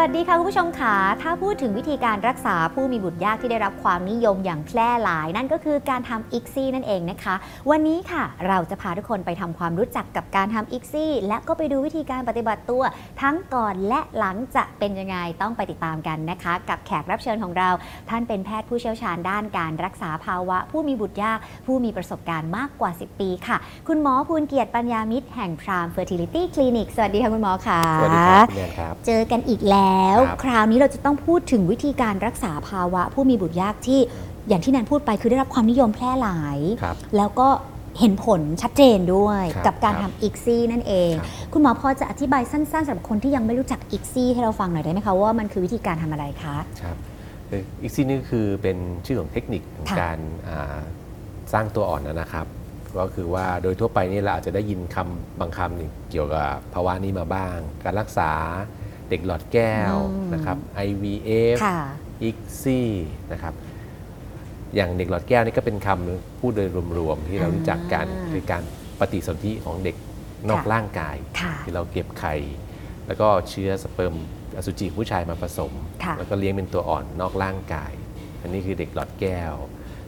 วัสดีค่ะคุณผู้ชมค่ะถ้าพูดถึงวิธีการรักษาผู้มีบุตรยากที่ได้รับความนิยมอย่างแพร่หลาย นั่นก็คือการทำ ICSI นั่นเองนะคะ วันนี้ค่ะเราจะพาทุกคนไปทำความรู้จักกับการทำ ICSI และก็ไปดูวิธีการปฏิบัติตัว ทั้งก่อนและหลังจะเป็นยังไงต้องไปติดตามกันนะคะ กับแขกรับเชิญของเรา ท่านเป็นแพทย์ผู้เชี่ยวชาญด้านการรักษาภาวะ ผู้มีบุตรยาก ผู้มีประสบการณ์มากกว่า 10 ปีค่ะ คุณหมอภูลเกียรติปัญญามิตรแห่ง Prime Fertility Clinic สวัสดีค่ะคุณหมอค่ะสวัสดีครับคุณแนนครับเจอกันอีกแล้วครับคราวนี้เราจะต้องพูดถึงวิธีการรักษาภาวะ ผู้มีบุตรยากที่อย่างที่แนนพูดไปคือได้รับความนิยมแพร่หลายครับแล้วก็เห็นผลชัดเจนด้วยครับกับการครัทำบอีกซี่นั่นเองครับคุณหมอพอจะอธิบายสั้นๆสำหรับคนที่ยังไม่รู้จักอีกซี่ให้เราฟังหน่อยได้ไหมคะว่ามันคือวิธีการทำอะไรคะครับอีกซี่นี่คือเป็นชื่อของเทคนิคของค่ะการอ่าสร้างตัวอ่อนนะครับ ก็คือว่าโดยทั่วไปนี่เราอาจจะได้ยินคำบางคำนี่เกี่ยวกับภาวะนี้มาบ้าง การรักษา เด็กหลอดแก้วนะครับ IVF ค่ะอีกซี่นะครับอย่างเด็กหลอดแก้วนี่ก็เป็นคำพูดโดยรวมๆที่เรารู้จักกันอ่าคือการปฏิสนธิของเด็กนอกค่ะร่างกายค่ะที่เราเก็บไข่แล้วก็เชื้อสเปิร์มอสุจิของผู้ชายมาผสมค่ะแล้วก็เลี้ยงเป็นตัวอ่อนนอกร่างกาย อันนี้คือเด็กหลอดแก้ว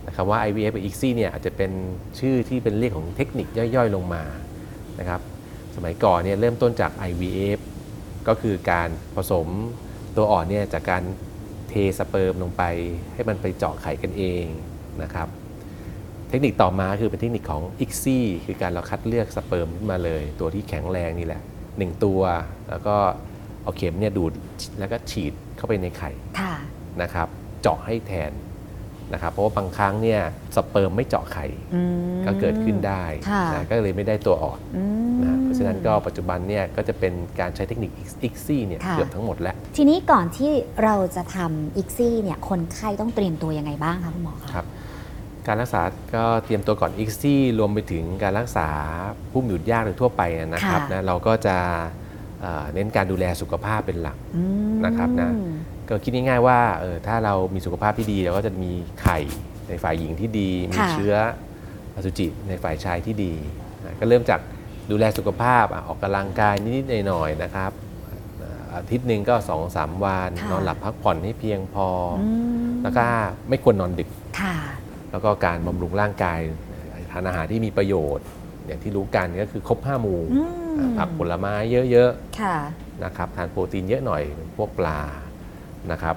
นะครับว่า IVF กับ ICSI เนี่ยอาจจะเป็นชื่อที่เป็นเรียกของเทคนิคย่อยๆลงมานะครับสมัยก่อนเนี่ยเริ่มต้นจาก IVF ก็คือการผสมตัวอ่อนเนี่ยจากการเทสเปิร์มลงไปให้มันไปเจาะไข่กันเองนะครับ เทคนิคต่อมาคือเป็นเทคนิคของ ICSI คือการเราคัดเลือกสเปิร์มขึ้นมาเลย ตัวที่แข็งแรงนี่แหละหนึ่งตัว แล้วก็เอาเข็มเนี่ยดูดแล้วก็ฉีดเข้าไปในไข่ค่ะนะครับ เจาะให้แทนนะครับ เพราะว่าบางครั้งเนี่ยสเปิร์มไม่เจาะไข่อืมก็เกิดขึ้นได้ค่ะนะก็เลยไม่ได้ตัวอ่อนอืมนะเพ ราะฉะนั้นก็ปัจจุบันเนี่ยก็จะเป็นการใช้เทคนิค ICSI เนี่ยค่ะเกือบทั้งหมดแล้ว ทีนี้ก่อนที่เราจะทำอีกซี่เนี่ยคนไข้ต้องเตรียมตัวยังไงบ้างคะคุณหมอคะครับการรักษาก็เตรียมตัวก่อน ICSI รวมไปถึงการรักษาผู้มีบุตรยากโดยทั่วไปนะครับค่ะนะเราก็จะเอ่อเน้นการดูแลสุขภาพเป็นหลักอืมนะครับนะก็คิดง่ายๆว่าเออถ้าเรามีสุขภาพที่ดีเราก็จะมีไข่ในฝ่ายหญิงที่ดี มีค่ะเชื้ออสุจิในฝ่ายชายที่ดีนะก็เริ่มจาก ดูแลสุขภาพอะออกกำลังกายนิดๆหน่อยๆนะครับอ่าอาทิตย์หนึ่งก็2อสามวันค่ะนอนหลับพักผ่อนให้เพียงพอออืมแล้วก็ไม่ควรนอนดึกค่ะแล้วก็การบำรุงร่างกายทานอาหารที่มีประโยชน์ อย่างที่รู้กันก็คือครบห้าหมู่อืมอ่าผักผลไม้เยอะค่ะๆนะครับทานโปรตีนเยอะหน่อยพวกปลานะครับ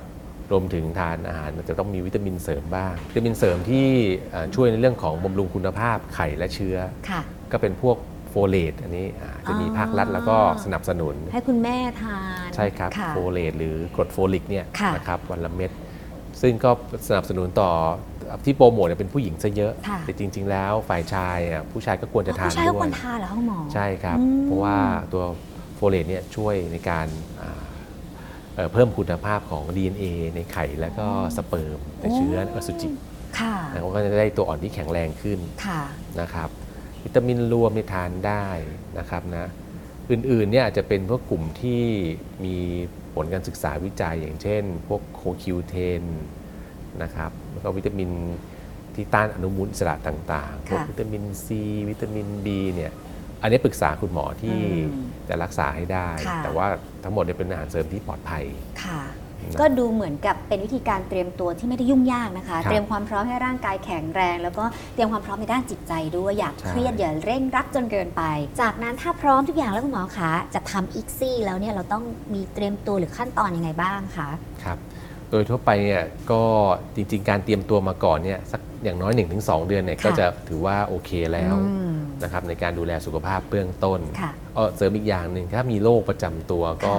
รวมถึงทานอาหารจะต้องมีวิตามินเสริมบ้าง วิตามินเสริมที่อ่าช่วยในเรื่องของบำรุงคุณภาพไข่และเชื้อค่ะก็เป็นพวกโฟ เลตอันนี้อ่าจะมีภาครัฐแล้วก็สนับสนุน ให้คุณแม่ทานใช่ครับค่ะโฟเลตหรือกรดโฟลิกเนี่ยค่ะ นะครับวันละเม็ดซึ่งก็สนับสนุนต่อที่โปรโมทเนี่ยเป็นผู้หญิงซะเยอะ ค่ะ แต่จริง ๆ แล้วฝ่ายชายอะผู้ชายก็ควรจะทานผู้ชายก็ด้ควยรทานเหรอคะคุณหมอ ใช่ครับ อืม เพราะว่าตัวโฟเลตเนี่ยช่วยในการอ่าเอ่อเพิ่มคุณภาพของ DNA ในไข่แล้วก็สเปิร์มในเชื้ออสุจิค่ะแล้วก็จะได้ตัวอ่อนที่แข็งแรงขึ้นค่ะ นะครับ วิตามินรวมในทานได้นะครับนะอื่นๆเนี่ยอาจจะเป็นพวกกลุ่มที่มีผลการศึกษาวิจัยอย่างเช่น พวกโคคิวเทนนะครับแล้วก็วิตามินที่ต้านอนุมูลอิสระต่างๆพวกค่ะวิตามินซีวิตามิน B เนี่ยอันนี้ปรึกษาคุณหมอที่อืมจะรักษาให้ได้ค่ะแต่ว่าทั้งหมดเนี่ยเป็นอาหารเสริมที่ปลอดภัยค่ะนะ ก็ดูเหมือนกับเป็นวิธีการเตรียมตัวที่ไม่ได้ยุ่งยากนะคะครับเตรียมความพร้อมให้ร่างกายแข็งแรง แล้วก็เตรียมความพร้อมในด้านจิตใจด้วยอยากใช่เครียดอย่าเร่งรัดจนเกินไป จากนั้นถ้าพร้อมทุกอย่างแล้วคุณหมอคะจะทำอีกซี่แล้วเนี่ยเราต้องมีเตรียมตัวหรือขั้นตอนยังไงบ้างคะครับโดยทั่วไปเนี่ยก็จริงๆ การเตรียมตัวมาก่อนเนี่ยสักอย่างน้อย 1-2 เดือนเนี่ยค่ะก็จะถือว่าโอเคแล้วอืมนะครับในการดูแลสุขภาพเบื้องต้นค่ะเอ่อเสริมอีกอย่างหนึ่งถ้ามีโรคประจำตัวก็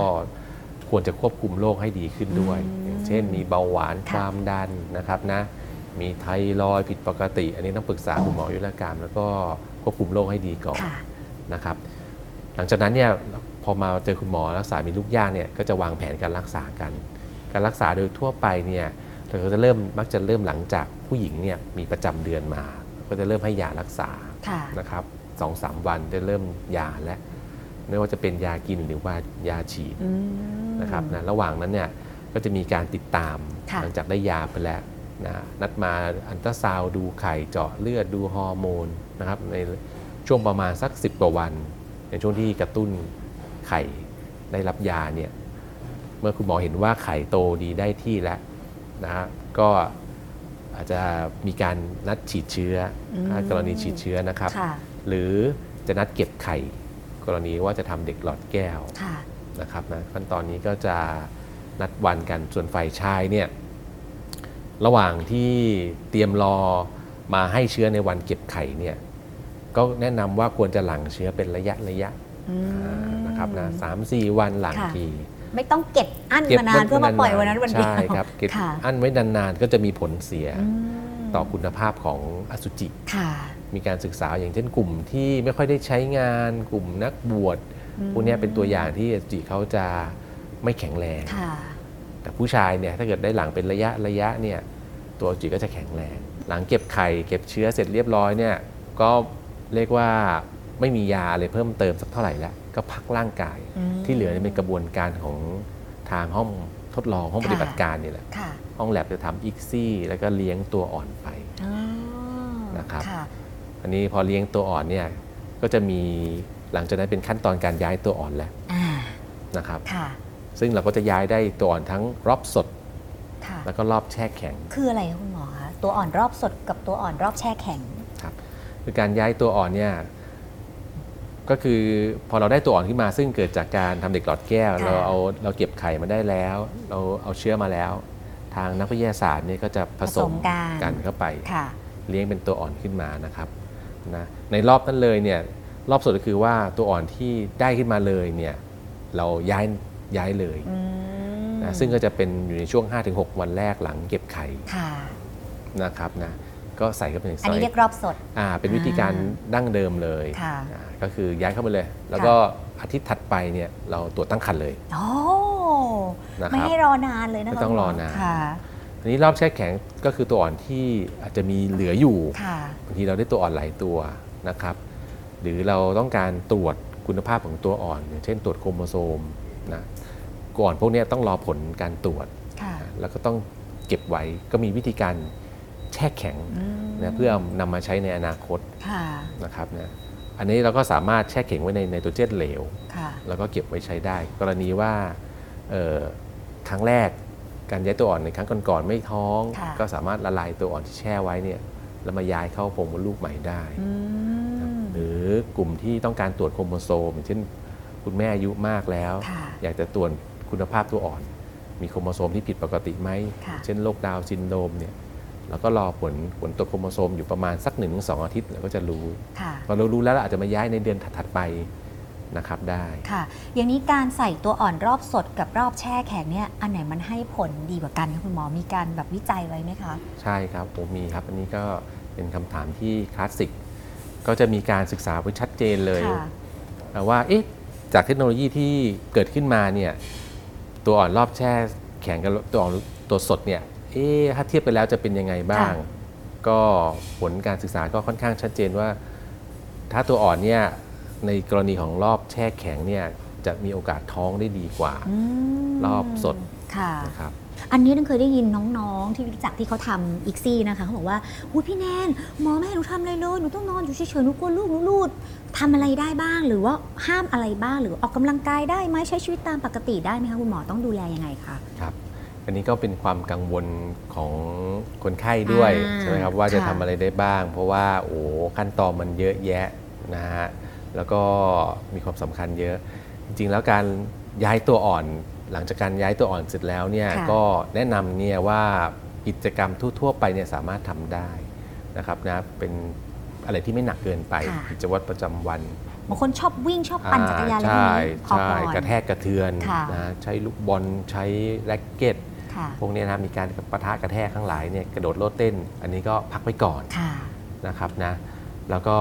ควรจะควบคุมโรคให้ดีขึ้นด้วยอืมอย่างเช่น มีเบาหวานค่ะความดันนะครับนะมีไทรอยด์ผิดปกติ อันนี้ต้องปรึกษาคุณหมอยุรกรรมแล้วก็ควบคุมโรคให้ดีก่อนค่ะนะครับหลังจากนั้นเนี่ยพอมาเจอคุณหมอรักษามีลูกยากเนี่ยก็จะวางแผนการรักษากัน การรักษาโดยทั่วไปเนี่ยเราก็จะเริ่มมักจะเริ่มหลังจากผู้หญิงเนี่ยมีประจำเดือนมา ก็จะเริ่มให้ยารักษาค่ะนะครับสองสามวันจะเริ่มยาและ ไม่ว่าจะเป็นยากินหรือว่ายาฉีดอืมนะครับนะระหว่างนั้นเนี่ยก็จะมีการติดตามค่ะหลัจากได้ยาไปแล้วนะนัดมาอันตราซาวด์ดูไข่เจาะเลือดดูฮอร์โมนนะครับในช่วงประมาณสัก 10 กว่าวัน ในช่วงที่กระตุ้นไข่ได้รับยาเนี่ยเมื่อคุณหมอเห็นว่าไข่โตดีได้ที่แล้วนะฮะก็อาจจะมีการนัดฉีดเชื้ออมถ้ากรณีฉีดเชื้อนะครับค่ะหรือจะนัดเก็บไข่ กรณีว่าจะทำเด็กหลอดแก้วค่ะนะครับนะขั้นตอนนี้ก็จะนัดวันกันส่วนฝ่ายชายเนี่ยระหว่างที่เตรียมรอมาให้เชื้อในวันเก็บไข่เนี่ยก็แนะนำว่าควรจะหลั่งเชื้อเป็นระยะระยะอืมอ่านะครับนะสามสี่วันหลังค่ะที ไม่ต้องเก็บอั้นมานานเพื่อมาปล่อยวันนั้นวันเดียวใช่ครับเก็บค่ะอั้นไว้นานๆก็จะมีผลเสียอืมต่อคุณภาพของอสุจิค่ะ มีการศึกษาอย่างเช่นกลุ่มที่ไม่ค่อยได้ใช้งานกลุ่มนักบวชอืมพวกเนี้ยเป็นตัวอย่างที่อสุจิเขาจะไม่แข็งแรงค่ะแต่ผู้ชายเนี่ยถ้าเกิดได้หลังเป็นระยะระยะเนี่ยตัวอสุจิก็จะแข็งแรง หลังเก็บไข่เก็บเชื้อเสร็จเรียบร้อยเนี่ยก็เรียกว่าไม่มียาอะไรเพิ่มเติมสักเท่าไหร่แล้ว ก็พักร่างกายอืมที่เหลือเนี่ยเป็นกระบวนการของทางห้องทดลองห้องปฏิบัติการนี่แหละค่ะห้องแลบจะทำอีกซี่ แล้วก็เลี้ยงตัวอ่อนไปอ๋อนะครับค่ะ อันนี้พอเลี้ยงตัวอ่อนเนี่ยก็จะมีหลังจากนั้นเป็นขั้นตอนการย้ายตัวอ่อนแล้วอ่านะครับ ค่ะซึ่งเราก็จะย้ายได้ตัวอ่อนทั้งรอบสด ค่ะ แล้วก็รอบแช่แข็งคืออะไรคะคุณหมอคะตัวอ่อนรอบสดกับตัวอ่อนรอบแช่แข็งครับคือการย้ายตัวอ่อนเนี่ยก็คือพอเราได้ตัวอ่อนขึ้นมา ซึ่งเกิดจากการทำเด็กหลอดแก้ว ค่ะ เราเอาเราเก็บไข่มาได้แล้ว เราเอาเชื้อมาแล้ว ทางนักวิทยาศาสตร์เนี่ยก็จะผสมกันกันเข้าไป ค่ะ เลี้ยงเป็นตัวอ่อนขึ้นมานะครับ นะในรอบนั้นเลยเนี่ยรอบสดก็คือว่าตัวอ่อนที่ได้ขึ้นมาเลยเนี่ยเราย้ายย้ายเลยอืมนะซึ่งก็จะเป็นอยู่ในช่วง 5-6 วันแรกหลังเก็บไข่ค่ะนะครับนะก็ใส่เข้าไปในอันนี้ซเรียกรอบสดอ่าเป็นวิธีการดั้งเดิมเลยค่ะอ่าก็คือย้ายเข้ามาเลย แล้วก็อาทิตย์ถัดไปเนี่ยเราตรวจตั้งครรภ์เลยโอ้นะครับไม่ให้รอนานเลยนะคะไม่ต้องคุณหรอนานค่ะ ทีนี้รอบแช่แข็งก็คือตัวอ่อนที่อาจจะมีเหลืออยู่ค่ะบางทีเราได้ตัวอ่อนหลายตัวนะครับ หรือเราต้องการตรวจคุณภาพของตัวอ่อน อย่างเช่นตรวจโครโมโซมนะก่อนพวกเนี้ยต้องรอผลการตรวจค่ะแล้วก็ต้องเก็บไว้ก็มีวิธีการแช่แข็งอืมนะเพื่อนำมาใช้ในอนาคตค่ะนะครับนะอันนี้เราก็สามารถแช่แข็งไว้ในไนโตรเจนเหลวค่ะแล้วก็เก็บไว้ใช้ได้ กรณีว่าเอ่อครั้งแรก การย้ายตัวอ่อนในครั้งก่อนๆไม่ท้องค่ะก็สามารถละลายตัวอ่อนที่แช่ไว้เนี่ยแล้วมาย้ายเข้าโพรงมดลูกใหม่ได้อืมหรือกลุ่มที่ต้องการตรวจโครโมโซมอย่างเช่นคุณแม่อายุมากแล้วค่ะอยากจะตรวจคุณภาพตัวอ่อน มีโครโมโซมที่ผิดปกติไหมค่ะเช่นโรคดาวน์ซินโดรมเนี่ยเราก็รอผลผลตรวจโครโมโซมอยู่ประมาณสัก 1 ถึง 2 อาทิตย์เราก็จะรู้ค่ะพอเรารู้แล้วเราอาจจะมาย้ายในเดือนถัดๆไป นะครับได้ ค่ะ อย่างนี้การใส่ตัวอ่อนรอบสดกับรอบแช่แข็งเนี่ยอันไหนมันให้ผลดีกว่ากันคะคุณหมอมีการแบบวิจัยไว้ไหมคะ ใช่ครับผมมีครับ อันนี้ก็เป็นคำถามที่คลาสสิก ก็จะมีการศึกษาไว้ชัดเจนเลยค่ะ ว่าเอ๊ะจากเทคโนโลยีที่เกิดขึ้นมาเนี่ยตัวอ่อนรอบแช่แข็งกับตัวอ่อนตัวสดเนี่ยเอ๊ะถ้าเทียบไปแล้วจะเป็นยังไงบ้าง ค่ะ ก็ผลการศึกษาก็ค่อนข้างชัดเจนว่า ถ้าตัวอ่อนเนี่ย ในกรณีของรอบแช่แข็งเนี่ยจะมีโอกาสท้องได้ดีกว่าอืมรอบสดค่ะนะครับอันนี้นึงเคยได้ยินน้องๆ ที่รู้จักที่เขาทำอีกซี่นะคะเขาบอกว่าอุ้ยพี่แนนหมอไม่ให้หนูทำอะไรเลยหนูต้องนอนอยู่เฉยๆหนูกลัวลูกหนูรูดทำอะไรได้บ้างหรือว่าห้ามอะไรบ้างหรือออกกำลังกายได้ไหมใช้ชีวิตตามปกติได้ไหมคะคุณหมอต้องดูแลยังไงคะครับอันนี้ก็เป็นความกังวลของคนไข้ด้วยอ่าใช่ไหมครับว่าจะค่ะทำอะไรได้บ้าง เพราะว่าโอ้ขั้นตอนมันเยอะแยะนะฮะ แล้วก็มีความสำคัญเยอะ จริงๆ แล้วการย้ายตัวอ่อน หลังจากการย้ายตัวอ่อนเสร็จแล้วเนี่ยค่ะก็แนะนำเนี่ยว่ากิจกรรมทั่ว ๆ ไปเนี่ยสามารถทำได้นะครับนะเป็นอะไรที่ไม่หนักเกินไปค่ะกิจวัตรประจำวันบางคนชอบวิ่งชอบปั่นจักรยานอะไรพวกใช่นี้พอใช่ก่อนกระแทกกระเทือนค่ะนะใช้ลูกบอลใช้แร็กเก็ตค่ะพวกเนี้ยนะมีการปะทะกระแทกข้างหลายเนี่ยกระโดดโลดเต้น อันนี้ก็พักไว้ก่อนค่ะนะครับนะแล้วก็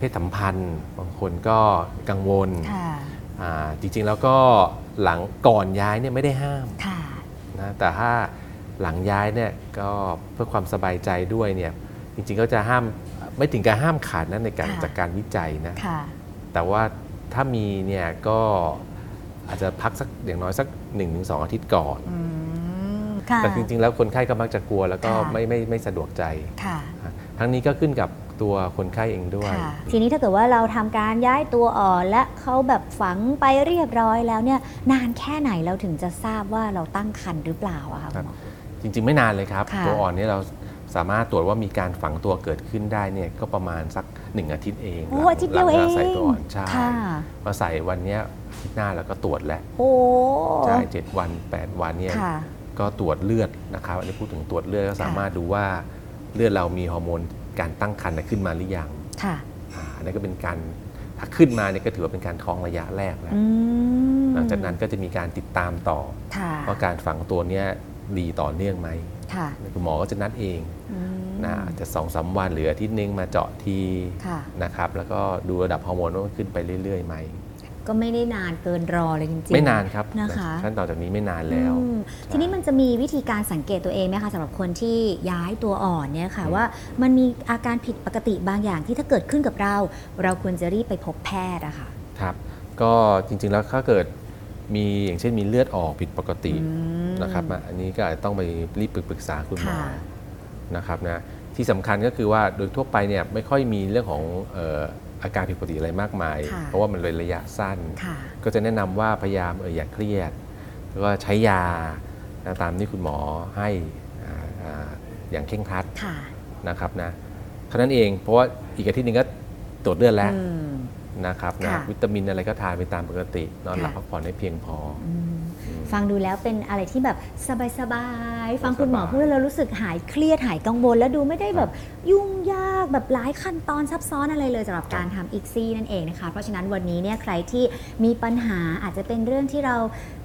เพศสัมพันธ์ บางคนก็กังวลค่ะอ่าจริงๆแล้วก็หลังก่อนย้ายเนี่ยไม่ได้ห้ามค่ะนะแต่ถ้าหลังย้ายเนี่ยก็เพื่อความสบายใจด้วยเนี่ยจริงๆก็จะห้ามไม่ถึงกับห้ามขาดนะในการค่ะจากการวิจัยนะค่ะแต่ว่าถ้ามีเนี่ยก็อาจจะพักสักอย่างน้อยสัก 1-2 อาทิตย์ก่อนอืมค่ะแต่จริงๆ แล้วคนไข้ก็มักจะกลัวแล้วก็ค่ะไม่ไม่ไม่สะดวกใจค่ะทั้งนี้ก็ขึ้นกับ ตัวคนไข้เองด้วย ค่ะทีนี้ถ้าเกิดว่าเราทำการย้ายตัวอ่อนและเขาแบบฝังไปเรียบร้อยแล้วเนี่ยนานแค่ไหนเราถึงจะทราบว่าเราตั้งครรภ์หรือเปล่าอะคะคุณหมอ จริง ๆ ไม่นานเลยครับ ค่ะ ตัวอ่อนเนี่ยเราสามารถตรวจว่ามีการฝังตัวเกิดขึ้นได้เนี่ยก็ประมาณสักหนึ่งอาทิตย์เองโอ้หลังอาทิตย์เดียวหเอลังราใส่ตัวอ่อนใช่ค่ะ มาใส่วันเนี้ยอาทิตย์หน้าเราก็ตรวจแล้วโอ้ใช่เจ็ดวัน 8 วันเนี่ย ค่ะ ก็ตรวจเลือดนะครับ อันนี้พูดถึงตรวจเลือดก็สามารถดูว่าเลือดเรามีฮอร์โมน การตั้งครรภ์น่ะขึ้นมาหรือยังค่ะอ่าอันนี้นก็เป็นการถ้าขึ้นมาเนี่ยก็ถือว่าเป็นการท้องระยะแรกแล้วอืมหลังจากนั้นก็จะมีการติดตามต่อค่ะว่าการฝังตัวเนี้ยดีต่อเนื่องไหมค่ะคุณหมอก็จะนัดเองอืมนะอาจจะสองสามวันหรืออาทิตย์นึงมาเจาะทีค่ะนะครับแล้วก็ดูระดับฮอร์โมนว่ามันขึ้นไปเรื่อยๆไหม ก็ไม่ได้นานเกินรอเลยจริงๆ ไม่นานครับนะคะขั้นตอนจากนี้ไม่นานแล้วอืมทีนี้มันจะมีวิธีการสังเกตตัวเองไหมคะสำหรับคนที่ย้ายตัวอ่อนเนี่ยค่ะอืมว่ามันมีอาการผิดปกติบางอย่างที่ถ้าเกิดขึ้นกับเรา เราควรจะรีบไปพบแพทย์อะค่ะครับ ก็จริงๆแล้วถ้าเกิดมีอย่างเช่นมีเลือดออกผิดปกติอืมนะครับอะอันนี้ก็อาจจะต้องไปรีบปรึกษาคุณหมอค่ะนะครับนะที่สำคัญก็คือว่าโดยทั่วไปเนี่ยไม่ค่อยมีเรื่องของเอ่ออาการผิดปกติอะไรมากมาย ค่ะเพราะว่ามันเลยระยะสั้น ค่ะ ก็จะแนะนำว่าพยายามเอออย่าเครียด แล้วก็ใช้ยานะตามที่คุณหมอให้อ่าอ่าอย่างเคร่งครัดค่ะนะครับนะเท่านั้นเองเพราะว่าอีกอาทิตย์หนึงก็ตรวจเลือดแล้วอืม นะครับนะค่ะวิตามินอะไรก็ทานไปตามปกติ นอนหลับค่ะ พักผ่อนให้เพียงพออืมอืม ฟังดูแล้วเป็นอะไรที่แบบสบายๆ ฟังคุณหมอสบายพูดแล้วรู้สึกหายเครียดหายกังวลแล้วดูไม่ได้แบบยุ่งยากแบบหลายขั้นตอนซับซ้อนอะไรเลยสำหรับการทำอีกซี่นั่นเองนะคะ เพราะฉะนั้นวันนี้เนี่ยใครที่มีปัญหาอาจจะเป็นเรื่องที่เรา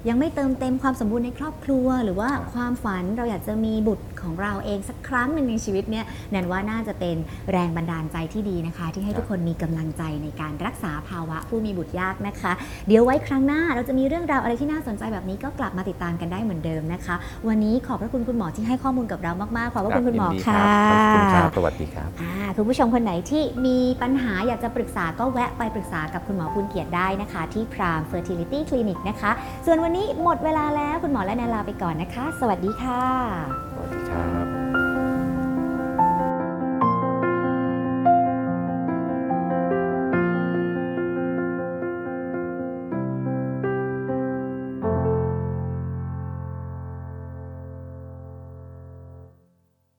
ยังไม่เติมเต็มความสมบูรณ์ในครอบครัว หรือว่าความฝันเราอยากจะมีบุตรของเราเองสักครั้งหนึ่งในชีวิตเนี่ยแนันว่าน่าจะเป็นแรงบันดาลใจที่ดีนะคะ ที่ให้ทุกคนมีกำลังใจในการรักษาภาวะผู้มีบุตรยากนะคะ เดี๋ยวไว้ครั้งหน้าเราจะมีเรื่องราวอะไรที่น่าสนใจแบบนี้ก็กลับมาติดตามกันได้เหมือนเดิมนะคะ วันนี้ขอบพระคุณคุณหมอที่ให้ข้อมูลกับเรามากๆขอบพระคุณคุณหมอยินดีค่ะรับขอบคุณครับสวัสดีครับอ่าคุณผู้ชมคนไหนที่มีปัญหาอยากจะปรึกษาก็แวะไปปรึกษากับคุณหมอภูนเกียรติได้นะคะ ที่พราม Fertility Clinic นะคะ ส่วนวันนี้หมดเวลาแล้วคุณหมอและนาลาไปก่อนนะคะ สวัสดีค่ะ สวัสดีครับ